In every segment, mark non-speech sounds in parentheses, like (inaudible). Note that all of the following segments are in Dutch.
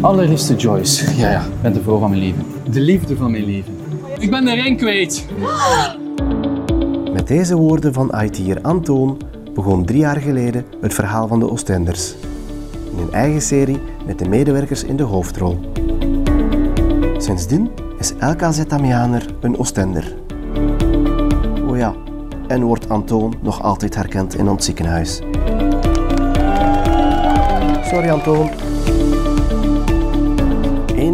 Allerliefste Joyce. Ja, ja, ik ben de vrouw van mijn leven. De liefde van mijn leven. Ik ben de ring kwijt. Met deze woorden van IT'er Antoon begon drie jaar geleden het verhaal van de Oostenders. In een eigen serie met de medewerkers in de hoofdrol. Sindsdien is elke AZ-Amianer een Oostender. Oh ja, en wordt Antoon nog altijd herkend in ons ziekenhuis. Sorry Antoon.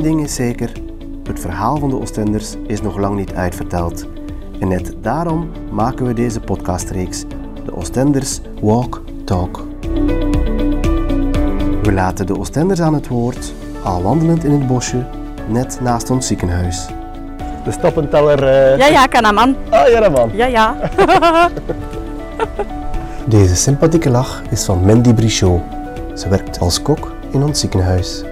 Eén ding is zeker, het verhaal van de Oostenders is nog lang niet uitverteld. En net daarom maken we deze podcastreeks, de Oostenders Walk Talk. We laten de Oostenders aan het woord, al wandelend in het bosje, net naast ons ziekenhuis. De stappenteller... eh, Ja, ja, kan dat, man. Ah, ja, dat man. Ja, ja. (laughs) Deze sympathieke lach is van Mandy Brichot. Ze werkt als kok in ons ziekenhuis.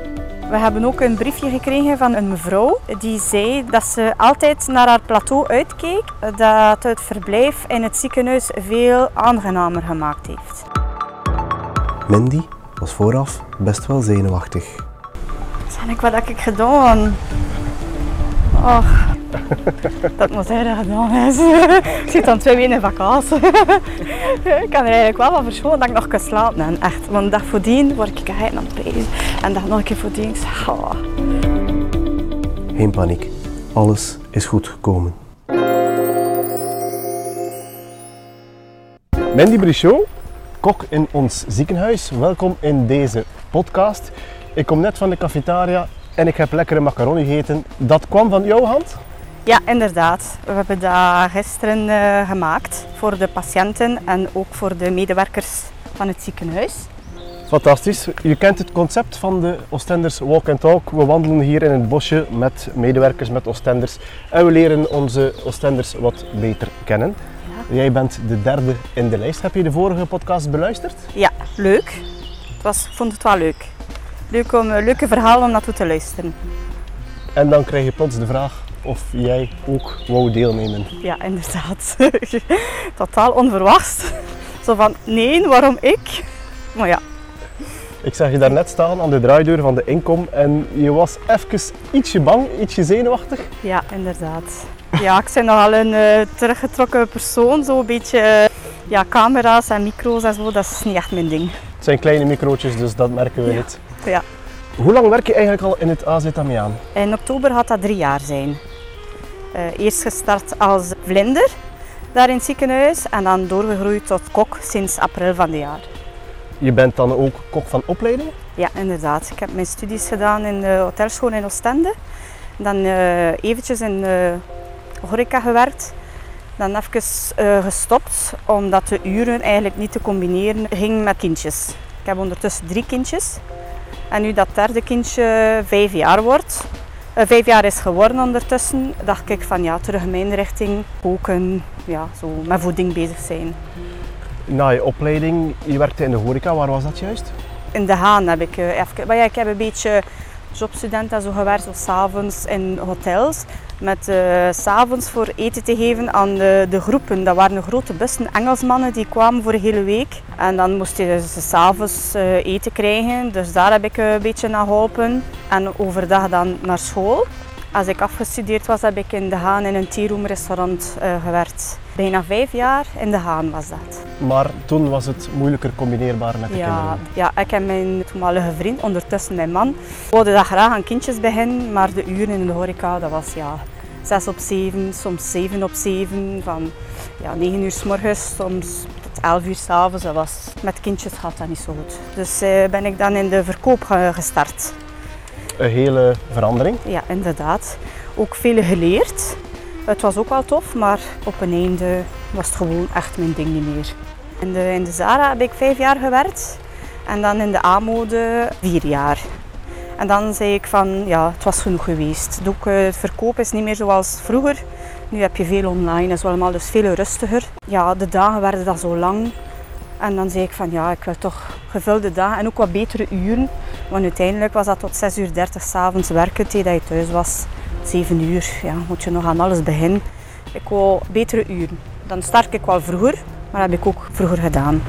We hebben ook een briefje gekregen van een mevrouw die zei dat ze altijd naar haar plateau uitkeek, dat het verblijf in het ziekenhuis veel aangenamer gemaakt heeft. Mandy was vooraf best wel zenuwachtig. Zeg ik, wat heb ik gedaan? Och, (laughs) dat moet hij dat gedaan is. (laughs) ik zit dan twee weken in vakantie. (laughs) ik kan er eigenlijk wel van verschonen dat ik nog kan slapen. En echt, want een dag voordien word ik geheid aan het prijzen. En dag nog een keer voordien, ik zeg, oh. Geen paniek. Alles is goed gekomen. Mandy Brichot, kok in ons ziekenhuis. Welkom in deze podcast. Ik kom net van de cafetaria en ik heb lekkere macaroni gegeten. Dat kwam van jouw hand? Ja, inderdaad. We hebben dat gisteren eh, gemaakt voor de patiënten en ook voor de medewerkers van het ziekenhuis. Fantastisch. Je kent het concept van de Oostenders Walk and Talk. We wandelen hier in het bosje met medewerkers, met Oostenders. En we leren onze Oostenders wat beter kennen. Jij bent de derde in de lijst. Heb je de vorige podcast beluisterd? Ja, leuk. Het was, ik vond het wel leuk. Leuk om, een leuke verhalen om naartoe te luisteren. En dan krijg je plots de vraag of jij ook wou deelnemen. Ja, inderdaad. (laughs) Totaal onverwachts. Zo van, nee, waarom ik? Maar ja, Ik zag je daar net staan aan de draaideur van de inkom en je was even ietsje bang, ietsje zenuwachtig. ja, inderdaad. Ja, ik ben nogal een eh, teruggetrokken persoon. Zo een beetje eh, ja, camera's en micro's en zo, dat is niet echt mijn ding. Het zijn kleine microotjes, dus dat merken we Ja. niet. Ja. Hoe lang werk je eigenlijk al in het AZ Amiaan? In oktober gaat dat drie jaar zijn. Eh, eerst gestart als vlinder daar in het ziekenhuis en dan doorgegroeid tot kok sinds april van dit jaar. Je bent dan ook kok van opleiding? Ja, inderdaad. Ik heb mijn studies gedaan in de hotelschool in Oostende. Dan eh, eventjes in de horeca gewerkt. Dan even eh, gestopt, omdat de uren eigenlijk niet te combineren gingen met kindjes. Ik heb ondertussen drie kindjes. En nu dat derde kindje vijf jaar wordt, eh, vijf jaar is geworden ondertussen, dacht ik van ja, terug in mijn richting koken, ja, zo met voeding bezig zijn. Na je opleiding, je werkte in de horeca, waar was dat juist? In De Haan heb ik eh, even... Maar ja, ik heb een beetje jobstudent en zo gewerkt, zo s'avonds in hotels. Met s s'avonds voor eten te geven aan de, de groepen. Dat waren grote bussen Engelsmannen die kwamen voor een hele week. En dan moest je ze s'avonds eh, eten krijgen. Dus daar heb ik een beetje naar geholpen. En overdag dan naar school. Als ik afgestudeerd was, heb ik in De Haan in een tea-room restaurant eh, gewerkt. Bijna vijf jaar in De Haan was dat. Maar toen was het moeilijker combineerbaar met de Ja, kinderen. ja, ik en mijn toenmalige vriend, ondertussen mijn man, wilden dat graag aan kindjes beginnen, maar de uren in de horeca, dat was ja, 6 op 7, soms 7 op 7, van ja, 9 uur s morgens, soms tot 11 uur s avonds. Dat was, met kindjes gaat dat niet zo goed. Dus eh, ben ik dan in de verkoop ge- gestart. Een hele verandering. Ja, inderdaad. Ook veel geleerd. Het was ook wel tof, maar op een einde was het gewoon echt mijn ding niet meer. In de, in de Zara heb ik vijf jaar gewerkt en dan in de A-mode vier jaar. En dan zei ik van, ja, het was genoeg geweest. Eh, het verkoop is niet meer zoals vroeger. Nu heb je veel online, is allemaal dus veel rustiger. Ja, de dagen werden dan zo lang. En dan zei ik van, ja, ik wil toch gevulde dagen en ook wat betere uren. Want uiteindelijk was dat tot 6 uur 30 s'avonds werken, tegen dat je thuis was. 7 uur, ja, moet je nog aan alles beginnen. Ik wou betere uren. Dan start ik wel vroeger, maar dat heb ik ook vroeger gedaan.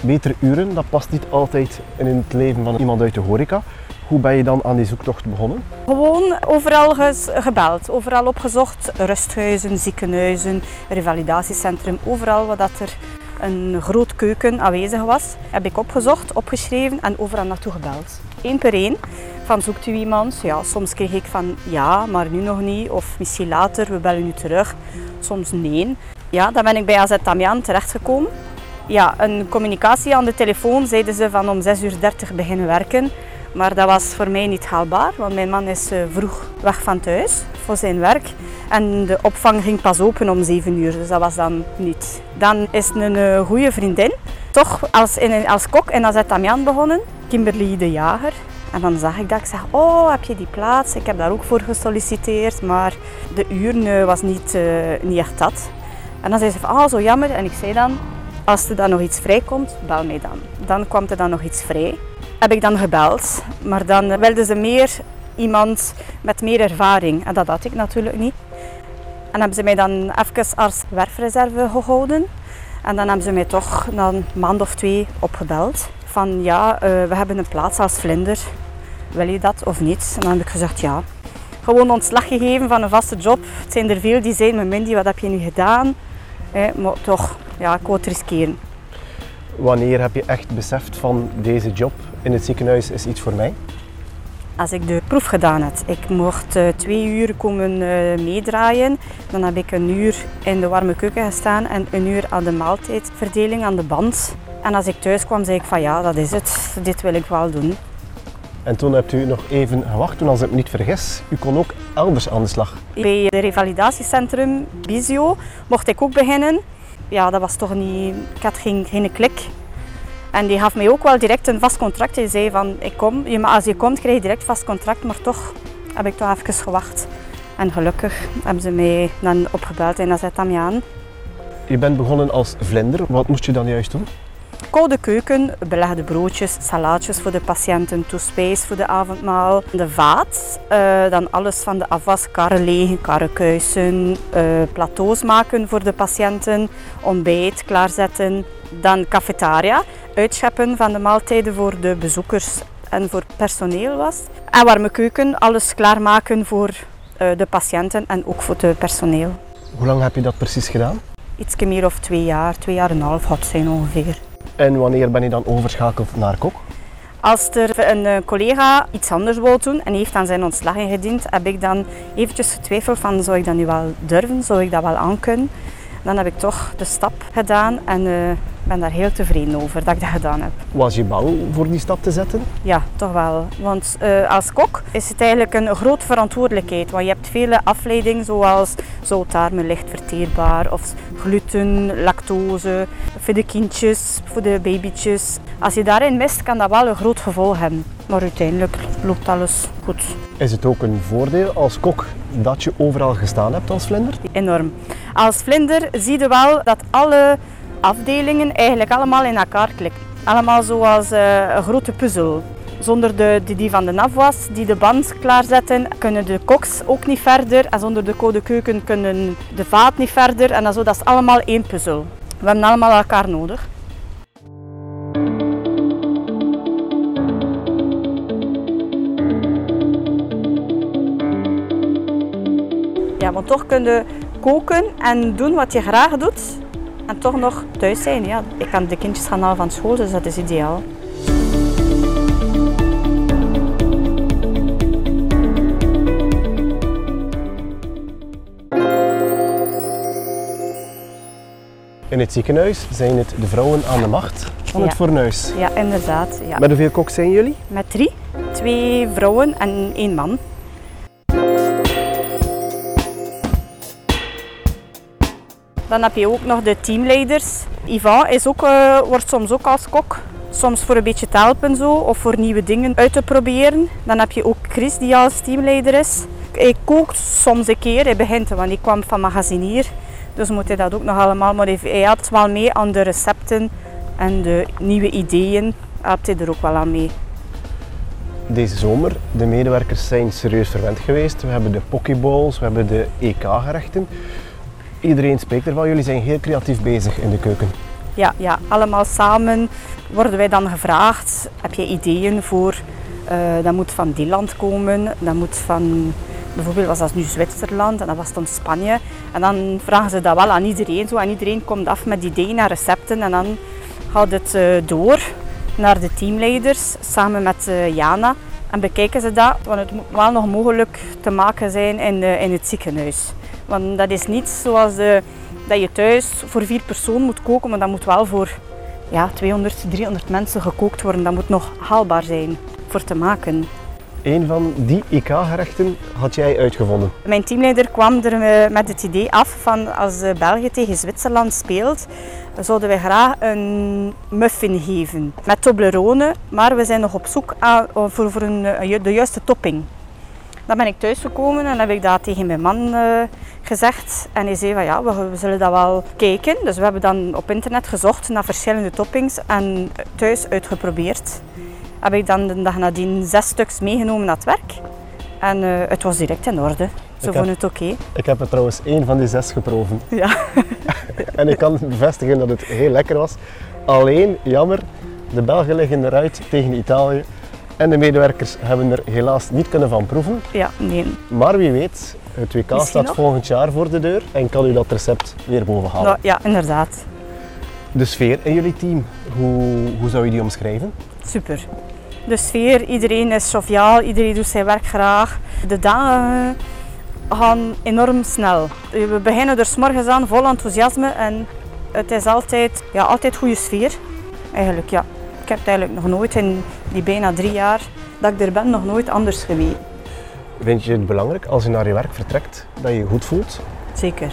Betere uren, dat past niet altijd in het leven van iemand uit de horeca. Hoe ben je dan aan die zoektocht begonnen? Gewoon overal gebeld, overal opgezocht. Rusthuizen, ziekenhuizen, revalidatiecentrum, overal waar dat er een groot keuken aanwezig was, heb ik opgezocht, opgeschreven en overal naartoe gebeld. Eén per één. Van zoekt u iemand? Ja, soms kreeg ik van ja, maar nu nog niet. Of misschien later, we bellen u terug. Soms nee. Ja, dan ben ik bij AZ Tamiaan terechtgekomen. Ja, een communicatie aan de telefoon zeiden ze van om 6.30 uur beginnen werken. Maar dat was voor mij niet haalbaar, want mijn man is eh, vroeg weg van thuis voor zijn werk. En de opvang ging pas open om 7 uur, dus dat was dan niet. Dan is een eh, goede vriendin toch als, in, als kok in AZ Tamiaan begonnen, Kimberly de Jager. En dan zag ik dat, ik zeg, oh, heb je die plaats? Ik heb daar ook voor gesolliciteerd, maar de uren eh, was niet, niet echt dat. En dan zei ze van, oh, zo jammer. En ik zei dan, als er dan nog iets vrijkomt, bel mij dan. Dan kwam er dan nog iets vrij. Heb ik dan gebeld, maar dan wilden ze meer iemand met meer ervaring. En dat had ik natuurlijk niet. En hebben ze mij dan even als werfreserve gehouden. En dan hebben ze mij toch na een maand of twee opgebeld. Van ja, eh, we hebben een plaats als vlinder. Wil je dat of niet? En dan heb ik gezegd ja. Gewoon ontslag gegeven van een vaste job. Het zijn er veel die zijn, maar Mindy, wat heb je nu gedaan? Eh, maar toch, ja, ik wou het riskeren. Wanneer heb je echt beseft van deze job in het ziekenhuis is iets voor mij? Als ik de proef gedaan had, ik mocht eh, twee uur komen eh, meedraaien. Dan heb ik een uur in de warme keuken gestaan en een uur aan de maaltijdverdeling aan de band. En als ik thuis kwam, zei ik van ja, dat is het. Dit wil ik wel doen. En toen hebt u nog even gewacht, toen als ik me niet vergis, u kon ook elders aan de slag. Bij het revalidatiecentrum Bizio mocht ik ook beginnen. Ja, dat was toch niet... Ik had geen, geen klik. En die gaf mij ook wel direct een vast contract. Hij zei van, ik kom, als je komt krijg je direct vast contract. Maar toch heb ik toch even gewacht. En gelukkig hebben ze mij dan opgebeld en dat hem aan. Je bent begonnen als vlinder. Wat moest je dan juist doen? Koude keuken, belegde broodjes, salaatjes voor de patiënten, toespijs voor de avondmaal. De vaat, eh, dan alles van de afwas, karren legen, karrenkuisen, eh, plateaus maken voor de patiënten, ontbijt klaarzetten. Dan cafetaria, uitscheppen van de maaltijden voor de bezoekers en voor personeel was. En warme keuken, alles klaarmaken voor eh, de patiënten en ook voor het personeel. Hoe lang heb je dat precies gedaan? Iets meer of twee jaar, twee jaar en een half had zijn ongeveer. En wanneer ben je dan overschakeld naar kok? Als er een eh, collega iets anders wou doen en heeft aan zijn ontslag ingediend, heb ik dan eventjes getwijfeld van zou ik dat nu wel durven, zou ik dat wel aankunnen. Dan heb ik toch de stap gedaan en eh, ben daar heel tevreden over dat ik dat gedaan heb. Was je bang voor die stap te zetten? Ja, toch wel. Want eh, als kok is het eigenlijk een grote verantwoordelijkheid. Want je hebt vele afleidingen zoals zoutdarmen licht verteerbaar of gluten, lactose, voor de kindjes, voor de babytjes. Als je daarin mist, kan dat wel een groot gevolg hebben. Maar uiteindelijk loopt alles goed. Is het ook een voordeel als kok dat je overal gestaan hebt als vlinder? Enorm. Als vlinder zie je wel dat alle afdelingen eigenlijk allemaal in elkaar klikken. Allemaal zoals eh, een grote puzzel. Zonder de, die, van de afwas, die de band klaarzetten, kunnen de koks ook niet verder. En zonder de koude keuken kunnen de vaat niet verder. En dan zo, dat is allemaal één puzzel. We hebben allemaal elkaar nodig. Ja, want toch kun je koken en doen wat je graag doet. En toch nog thuis zijn. Ja, ik kan de kindjes gaan halen van school, dus dat is ideaal. In het ziekenhuis zijn het de vrouwen aan de macht van het fornuis. Ja, inderdaad. Ja. Met hoeveel koks zijn jullie? Met drie. Twee vrouwen en één man. Dan heb je ook nog de teamleiders. Ivan is ook, eh, wordt soms ook als kok. Soms voor een beetje te helpen zo, of voor nieuwe dingen uit te proberen. Dan heb je ook Chris die als teamleider is. Hij kookt soms een keer, hij begint, want ik kwam van magazinier. Dus moet hij dat ook nog allemaal, maar hij helpt wel mee aan de recepten en de nieuwe ideeën. Helpt hij er ook wel aan mee. Deze zomer, de medewerkers zijn serieus verwend geweest. We hebben de pokeballs, we hebben de EK-gerechten. Iedereen spreekt ervan. Jullie zijn heel creatief bezig in de keuken. Ja, ja, allemaal samen worden wij dan gevraagd. Heb je ideeën voor Eh, dat moet van die land komen, dat moet van, bijvoorbeeld was dat nu Zwitserland en dat was dan Spanje. En dan vragen ze dat wel aan iedereen zo en iedereen komt af met ideeën en recepten en dan gaat het eh, door naar de teamleiders samen met eh, Jana en bekijken ze dat, want het moet wel nog mogelijk te maken zijn in, in het ziekenhuis. Want dat is niet zoals de, dat je thuis voor vier personen moet koken, maar dat moet wel voor ja, 200, 300 mensen gekookt worden. Dat moet nog haalbaar zijn voor te maken. Een van die IK-gerechten had jij uitgevonden. Mijn teamleider kwam er eh, met het idee af van als België tegen Zwitserland speelt, zouden wij graag een muffin geven met Toblerone, maar we zijn nog op zoek voor, voor een, eh, de juiste topping. Dan ben ik thuisgekomen en heb ik dat tegen mijn man uh, gezegd. En hij zei van ja, we, we, zullen dat wel kijken. Dus we hebben dan op internet gezocht naar verschillende toppings en thuis uitgeprobeerd. Heb ik dan de dag nadien zes stuks meegenomen naar het werk. En uh, het was direct in orde. Ze vonden het oké. Ik heb er trouwens één van die zes geproven. (laughs) Ja. (laughs) en ik kan bevestigen dat het heel lekker was. Alleen, jammer, de Belgen liggen eruit tegen Italië. En de medewerkers hebben er helaas niet kunnen van proeven. Ja, nee. Maar wie weet, het WK staat volgend jaar voor de deur en kan u dat recept weer bovenhalen. Nou, ja, inderdaad. De sfeer in jullie team, hoe, hoe zou je die omschrijven? Super. De sfeer, iedereen is sociaal, iedereen doet zijn werk graag. De dagen gaan enorm snel. We beginnen er s morgens aan vol enthousiasme en het is altijd, ja, altijd goede sfeer. Eigenlijk, ja. Ik heb het eigenlijk nog nooit in die bijna drie jaar dat ik er ben, nog nooit anders geweest. Vind je het belangrijk als je naar je werk vertrekt dat je je goed voelt? Zeker.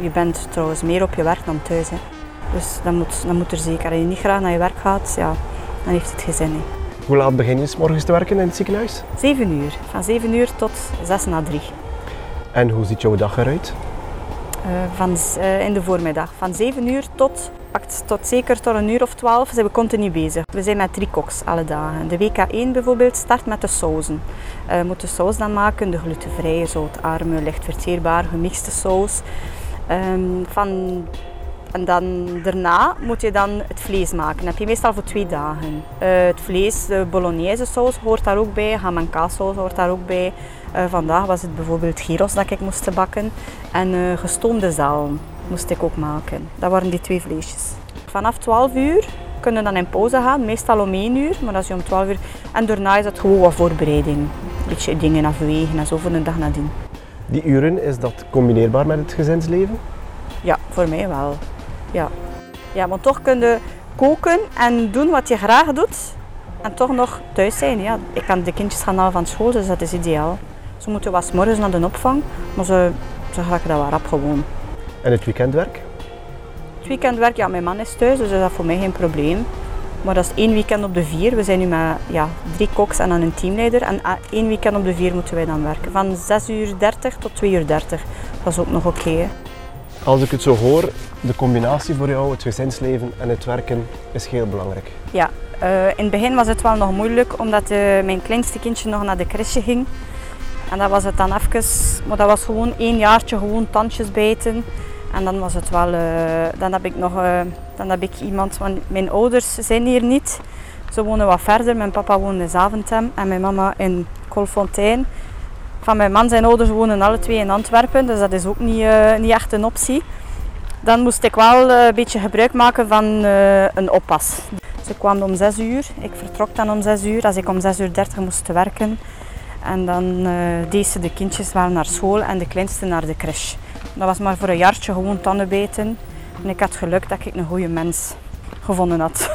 Je bent trouwens meer op je werk dan thuis. Hè. Dus dat moet, dat moet er zeker. Als je niet graag naar je werk gaat, ja, dan heeft het geen zin. Hè. Hoe laat begin je s morgens te werken in het ziekenhuis? 7 uur. Van 7 uur tot 6 na 3. En hoe ziet jouw dag eruit? Uh, van, uh, in de voormiddag. Van 7 uur tot, tot zeker tot een uur of 12 zijn we continu bezig. We zijn met drie koks alle dagen. De WK1 bijvoorbeeld start met de sauzen. Uh, we moeten saus dan maken, de glutenvrije, zoutarme, licht verteerbare, gemixte saus. Um, van en dan daarna moet je dan het vlees maken. Dat heb je meestal voor twee dagen. Uh, het vlees, de bolognese saus hoort daar ook bij, ham en kaassaus hoort daar ook bij. Uh, vandaag was het bijvoorbeeld gyros dat ik moest bakken. En uh, gestoomde zalm moest ik ook maken. Dat waren die twee vleesjes. Vanaf 12 uur kunnen we dan in pauze gaan, meestal om 1 uur, maar als je om 12 uur... En daarna is het gewoon wat voorbereiding. Een beetje dingen afwegen en zo voor de dag nadien. Die uren, is dat combineerbaar met het gezinsleven? Ja, voor mij wel. Ja. ja, maar toch kun je koken en doen wat je graag doet en toch nog thuis zijn. Ja. Ik kan de kindjes gaan halen van school, dus dat is ideaal. Ze moeten was morgens naar de opvang, maar ze, ze ik dat wel rap gewoon. En het weekendwerk? Het weekendwerk, ja, mijn man is thuis, dus dat is voor mij geen probleem. Maar dat is één weekend op de vier. We zijn nu met ja, drie koks en dan een teamleider. En één weekend op de vier moeten wij dan werken. Van 6 uur 30 tot 2 uur 30. Dat is ook nog oké. Als ik het zo hoor, de combinatie voor jou, het gezinsleven en het werken, is heel belangrijk. Ja, uh, in het begin was het wel nog moeilijk, omdat uh, mijn kleinste kindje nog naar de crèche ging. En dat was het dan even, maar dat was gewoon één jaartje gewoon tandjes bijten. En dan was het wel, uh, dan heb ik nog, dan heb ik iemand, want mijn ouders zijn hier niet. Ze wonen wat verder, mijn papa woont in Zaventem en mijn mama in Kolfontein. Van mijn man zijn ouders wonen alle twee in Antwerpen, dus dat is ook niet, uh, niet echt een optie. Dan moest ik wel een beetje gebruik maken van een oppas. Ze kwam om 6 uur, ik vertrok dan om 6 uur als ik om 6 uur 30 moest werken. En dan deed ze de kindjes wel naar school en de kleinste naar de crash. Dat was maar voor een jaartje gewoon tandenbeten. En ik had geluk dat ik een goede mens gevonden had. (laughs)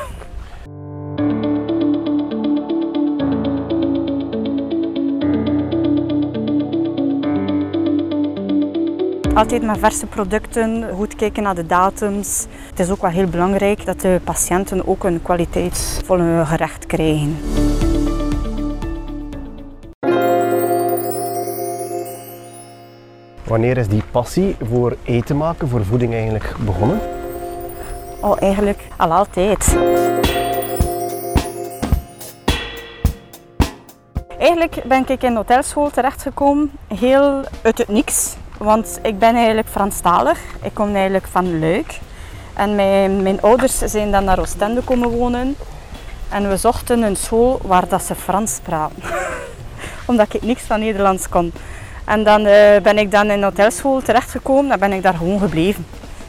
Altijd met verse producten, goed kijken naar de datums. Het is ook wel heel belangrijk dat de patiënten ook een kwaliteitsvolle gerecht krijgen. Wanneer is die passie voor eten maken, voor voeding eigenlijk begonnen? Oh, eigenlijk al altijd. Eigenlijk ben ik in de hotelschool terechtgekomen, heel uit het niks. Want ik ben eigenlijk Franstalig. Ik kom eigenlijk van Luik. En mijn, mijn ouders zijn dan naar Oostende komen wonen. En we zochten een school waar dat ze Frans praten. (laughs) Omdat ik niks van Nederlands kon. En dan eh, ben ik dan in een hotelschool terechtgekomen en ben ik daar gewoon gebleven.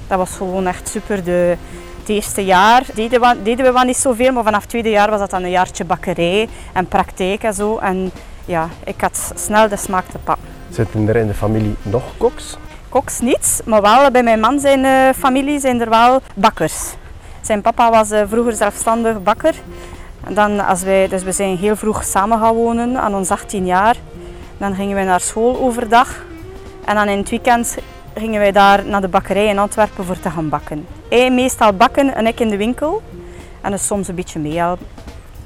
Dat was gewoon echt super. De, het eerste jaar deden we, deden we wel niet zoveel, maar vanaf het tweede jaar was dat dan een jaartje bakkerij en praktijk en zo. En ja, ik had snel de smaak te pakken. Zitten er in de familie nog koks? Koks niet, maar wel bij mijn man zijn uh, familie zijn er wel bakkers. Zijn papa was uh, vroeger zelfstandig bakker. En dan als wij, dus we zijn heel vroeg samen gaan wonen, aan ons 18 jaar. Dan gingen wij naar school overdag. En dan in het weekend gingen wij daar naar de bakkerij in Antwerpen voor te gaan bakken. Hij meestal bakken en ik in de winkel. En dus soms een beetje meehelpen.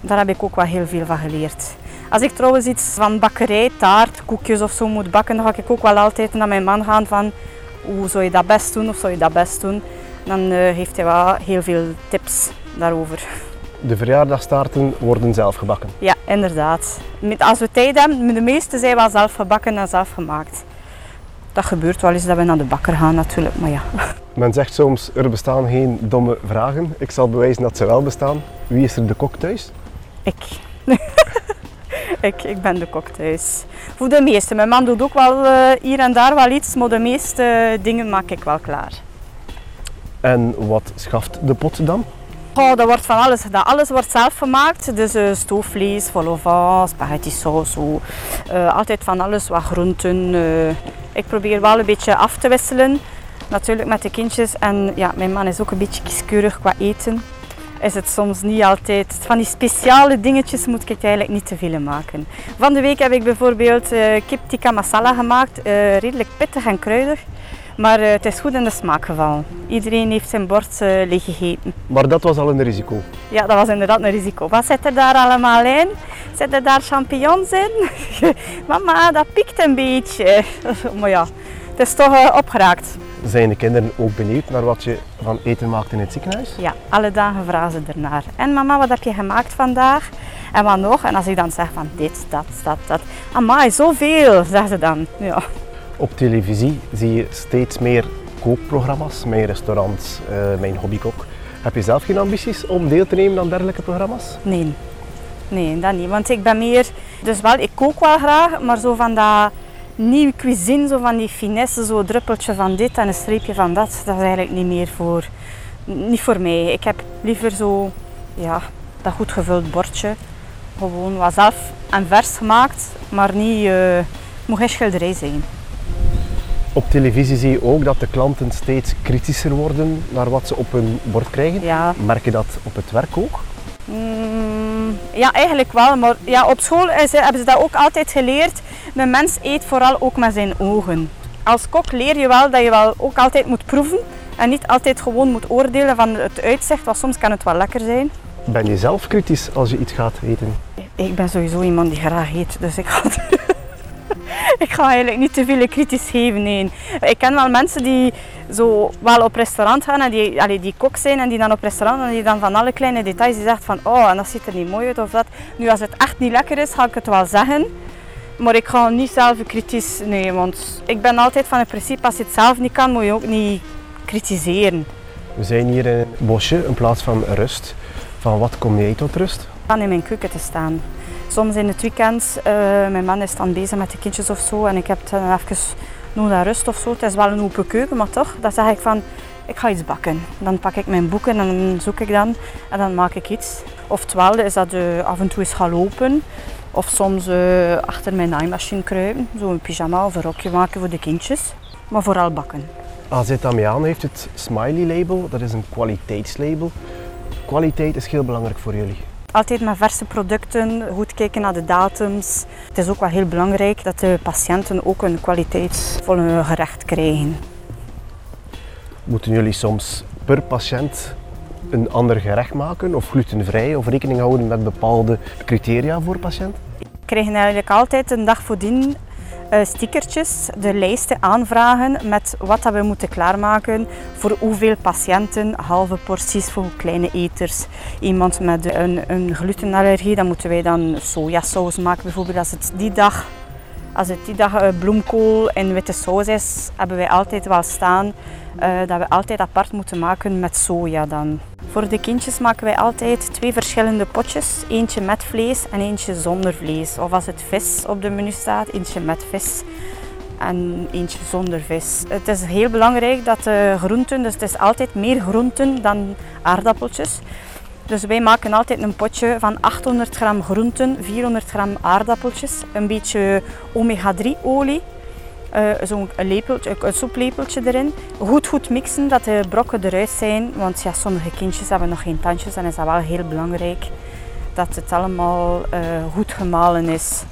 Daar heb ik ook wel heel veel van geleerd. Als ik trouwens iets van bakkerij, taart, koekjes of zo moet bakken, dan ga ik ook wel altijd naar mijn man gaan van hoe zou je dat best doen of zou je dat best doen. Dan uh, heeft hij wel heel veel tips daarover. De verjaardagstaarten worden zelf gebakken? Ja, inderdaad. Als we tijd hebben, de meeste zijn wel zelf gebakken en zelf gemaakt. Dat gebeurt wel eens dat we naar de bakker gaan natuurlijk, maar ja. (laughs) Men zegt soms, er bestaan geen domme vragen. Ik zal bewijzen dat ze wel bestaan. Wie is er de kok thuis? Ik. (laughs) ik, ik ben de kok thuis. Voor de meeste. Mijn man doet ook wel uh, hier en daar wel iets, maar de meeste dingen maak ik wel klaar. En wat schaft de pot dan? Dat wordt van alles gedaan. Alles wordt zelf gemaakt. Dus uh, stoofvlees, vol spaghetti saus. Uh, altijd van alles, wat groenten. Uh, ik probeer wel een beetje af te wisselen. Natuurlijk met de kindjes. En ja, mijn man is ook een beetje kieskeurig qua eten. Is het soms niet altijd. Van die speciale dingetjes moet ik eigenlijk niet te veel maken. Van de week heb ik bijvoorbeeld kip tikka masala gemaakt. redelijk pittig en kruidig. Maar uh, het is goed in de smaak gevallen. Iedereen heeft zijn bord uh, leeg gegeten. Maar dat was al een risico? Ja, dat was inderdaad een risico. Wat zit er daar allemaal in? Zitten daar champignons in? (laughs) Mama, dat piekt een beetje. (laughs) maar ja, het is toch uh, opgeraakt. Zijn de kinderen ook benieuwd naar wat je van eten maakt in het ziekenhuis? Ja, alle dagen vragen ze ernaar. En mama, wat heb je gemaakt vandaag? En wat nog? En als ik dan zeg van dit, dat, dat, dat. Amai, zoveel, zeggen ze dan. Ja. Op televisie zie je steeds meer kookprogramma's, mijn restaurants, uh, mijn hobbykok. Heb je zelf geen ambities om deel te nemen aan dergelijke programma's? Nee, nee, dat niet. Want ik ben meer, dus wel, ik kook wel graag, maar zo van dat nieuwe cuisine, zo van die finesse, zo een druppeltje van dit en een streepje van dat, dat is eigenlijk niet meer voor, niet voor mij. Ik heb liever zo, ja, dat goed gevuld bordje. Gewoon wat zelf en vers gemaakt, maar niet, uh, moet geen schilderij zijn. Op televisie zie je ook dat de klanten steeds kritischer worden naar wat ze op hun bord krijgen. Ja. Merk je dat op het werk ook? Mm, ja, eigenlijk wel. Maar ja, op school is, hebben ze dat ook altijd geleerd. De mens eet vooral ook met zijn ogen. Als kok leer je wel dat je wel ook altijd moet proeven. En niet altijd gewoon moet oordelen van het uitzicht, want soms kan het wel lekker zijn. Ben je zelf kritisch als je iets gaat eten? Ik ben sowieso iemand die graag eet, dus ik ga (laughs) (laughs) ik ga eigenlijk niet te veel kritisch geven. Nee. Ik ken wel mensen die zo wel op restaurant gaan en die, allee, die kok zijn en die dan op restaurant en die dan van alle kleine details die zegt van oh en dat ziet er niet mooi uit of dat. Nu als het echt niet lekker is ga ik het wel zeggen. Maar ik ga niet zelf kritisch, nee, want ik ben altijd van het principe als je het zelf niet kan, moet je ook niet kritiseren. We zijn hier in een bosje, in plaats van rust. Van wat kom jij tot rust? Van in mijn keuken te staan. Soms in het weekend, uh, mijn man is dan bezig met de kindjes of zo en ik heb dan even nodig rust of zo. Het is wel een open keuken, maar toch, dan zeg ik van, ik ga iets bakken. Dan pak ik mijn boeken en dan zoek ik dan en dan maak ik iets. Oftewel is dat uh, af en toe eens gaan lopen of soms uh, achter mijn naaimachine kruipen, zo een pyjama of een rokje maken voor de kindjes. Maar vooral bakken. AZ Amiaan heeft het Smiley label, dat is een kwaliteitslabel. Kwaliteit is heel belangrijk voor jullie. Altijd met verse producten, goed kijken naar de datums. Het is ook wel heel belangrijk dat de patiënten ook een kwaliteitsvolle gerecht krijgen. Moeten jullie soms per patiënt een ander gerecht maken of glutenvrij of rekening houden met bepaalde criteria voor patiënt? We krijgen eigenlijk altijd een dag voordien stickertjes, de lijsten aanvragen met wat dat we moeten klaarmaken voor hoeveel patiënten, halve porties voor kleine eters. Iemand met een, een glutenallergie, dan moeten wij dan sojasaus maken bijvoorbeeld als het die dag Als het die dag eh, bloemkool en witte saus is, hebben wij altijd wel staan uh, dat we altijd apart moeten maken met soja dan. Voor de kindjes maken wij altijd twee verschillende potjes. Eentje met vlees en eentje zonder vlees. Of als het vis op de menu staat, eentje met vis en eentje zonder vis. Het is heel belangrijk dat de groenten, dus het is altijd meer groenten dan aardappeltjes. Dus wij maken altijd een potje van 800 gram groenten, 400 gram aardappeltjes, een beetje omega-3 olie, uh, zo'n lepeltje, een soeplepeltje erin. Goed goed mixen, dat de brokken eruit zijn, want ja, sommige kindjes hebben nog geen tandjes en is dat wel heel belangrijk dat het allemaal uh, goed gemalen is.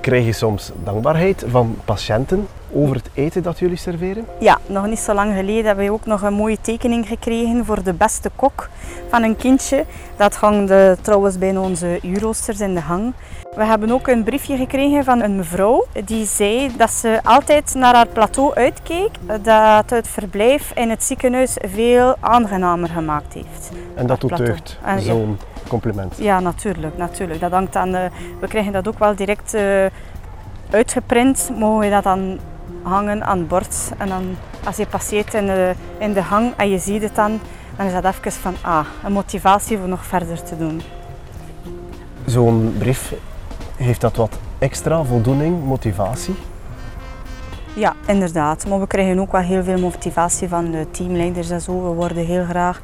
Krijg je soms dankbaarheid van patiënten over het eten dat jullie serveren? Ja, nog niet zo lang geleden hebben we ook nog een mooie tekening gekregen voor de beste kok van een kindje. Dat hangt trouwens bij onze uurroosters in de hang. We hebben ook een briefje gekregen van een mevrouw die zei dat ze altijd naar haar plateau uitkeek, dat het verblijf in het ziekenhuis veel aangenamer gemaakt heeft. En dat doet deugd, zo'n compliment. Ja, natuurlijk, natuurlijk. Dat hangt aan de, we krijgen dat ook wel direct uh, uitgeprint, mogen we dat dan hangen aan het bord. En dan als je passeert in de, in de hang en je ziet het dan, dan is dat even van ah, een motivatie voor nog verder te doen. Zo'n brief, heeft dat wat extra voldoening, motivatie? Ja, inderdaad. Maar we krijgen ook wel heel veel motivatie van de teamleiders en zo. We worden heel graag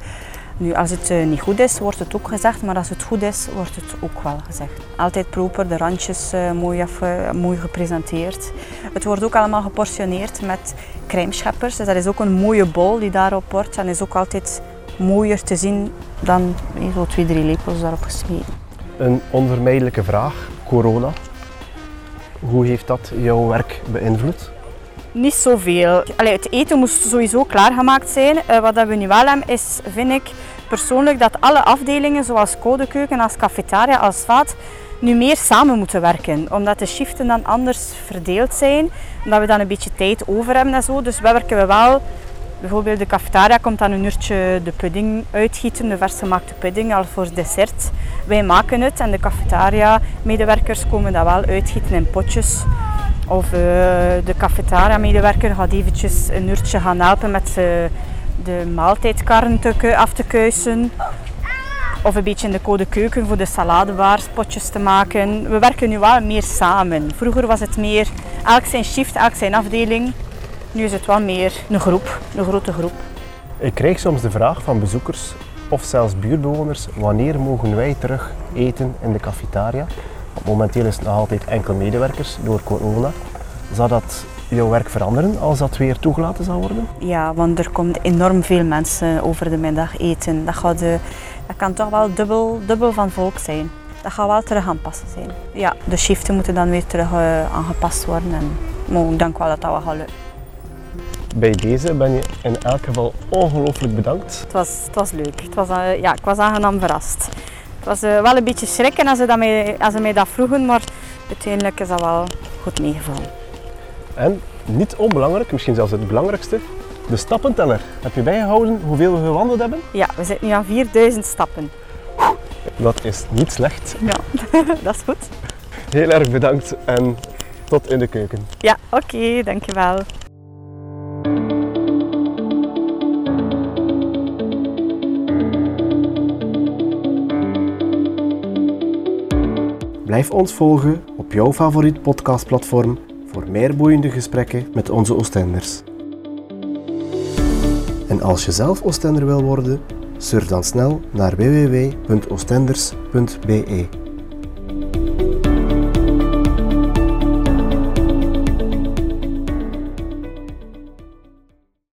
nu, als het uh, niet goed is, wordt het ook gezegd, maar als het goed is, wordt het ook wel gezegd. Altijd proper, de randjes uh, mooi, af, uh, mooi gepresenteerd. Het wordt ook allemaal geportioneerd met crèmescheppers, dus dat is ook een mooie bol die daarop wordt en is ook altijd mooier te zien dan zo twee, drie lepels daarop gesmeten. Een onvermijdelijke vraag, corona. Hoe heeft dat jouw werk beïnvloed? Niet zoveel. Allee, het eten moest sowieso klaargemaakt zijn. Uh, wat we nu wel hebben is, vind ik persoonlijk, dat alle afdelingen zoals codekeuken, als cafetaria, als vaat, nu meer samen moeten werken. Omdat de shiften dan anders verdeeld zijn. Omdat we dan een beetje tijd over hebben en zo. Dus wij werken we wel Bijvoorbeeld de cafetaria komt dan een uurtje de pudding uitgieten, de versgemaakte pudding al voor dessert. Wij maken het en de cafetaria medewerkers komen dat wel uitgieten in potjes. Of uh, de cafetaria-medewerker gaat eventjes een uurtje gaan helpen met uh, de maaltijdkarren te, af te kuisen. Of een beetje in de code keuken voor de saladebaars potjes te maken. We werken nu wel meer samen. Vroeger was het meer elk zijn shift, elk zijn afdeling. Nu is het wel meer een groep, een grote groep. Ik krijg soms de vraag van bezoekers of zelfs buurtbewoners wanneer mogen wij terug eten in de cafetaria momenteel is het nog altijd enkel medewerkers door corona. Zal dat jouw werk veranderen als dat weer toegelaten zal worden? Ja, want er komt enorm veel mensen over de middag eten. Dat, gaat de, dat kan toch wel dubbel, dubbel van volk zijn. Dat gaat wel terug aanpassen zijn. Ja, de shiften moeten dan weer terug uh, aangepast worden. En, maar ik denk wel dat dat wel gaat lukken. Bij deze ben je in elk geval ongelooflijk bedankt. Het was, het was leuk. Het was, uh, ja, ik was aangenaam verrast. Het was uh, wel een beetje schrikken als ze, dat mij, als ze mij dat vroegen, maar uiteindelijk is dat wel goed meegevallen. En niet onbelangrijk, misschien zelfs het belangrijkste, de stappenteller. Heb je bijgehouden hoeveel we gewandeld hebben? Ja, we zitten nu aan 4000 stappen. Dat is niet slecht. Ja, (laughs) dat is goed. Heel erg bedankt en tot in de keuken. Ja, oké, okay, dankjewel. Blijf ons volgen op jouw favoriet podcastplatform voor meer boeiende gesprekken met onze Oostenders. En als je zelf Oostender wil worden, surf dan snel naar www.oostenders.be.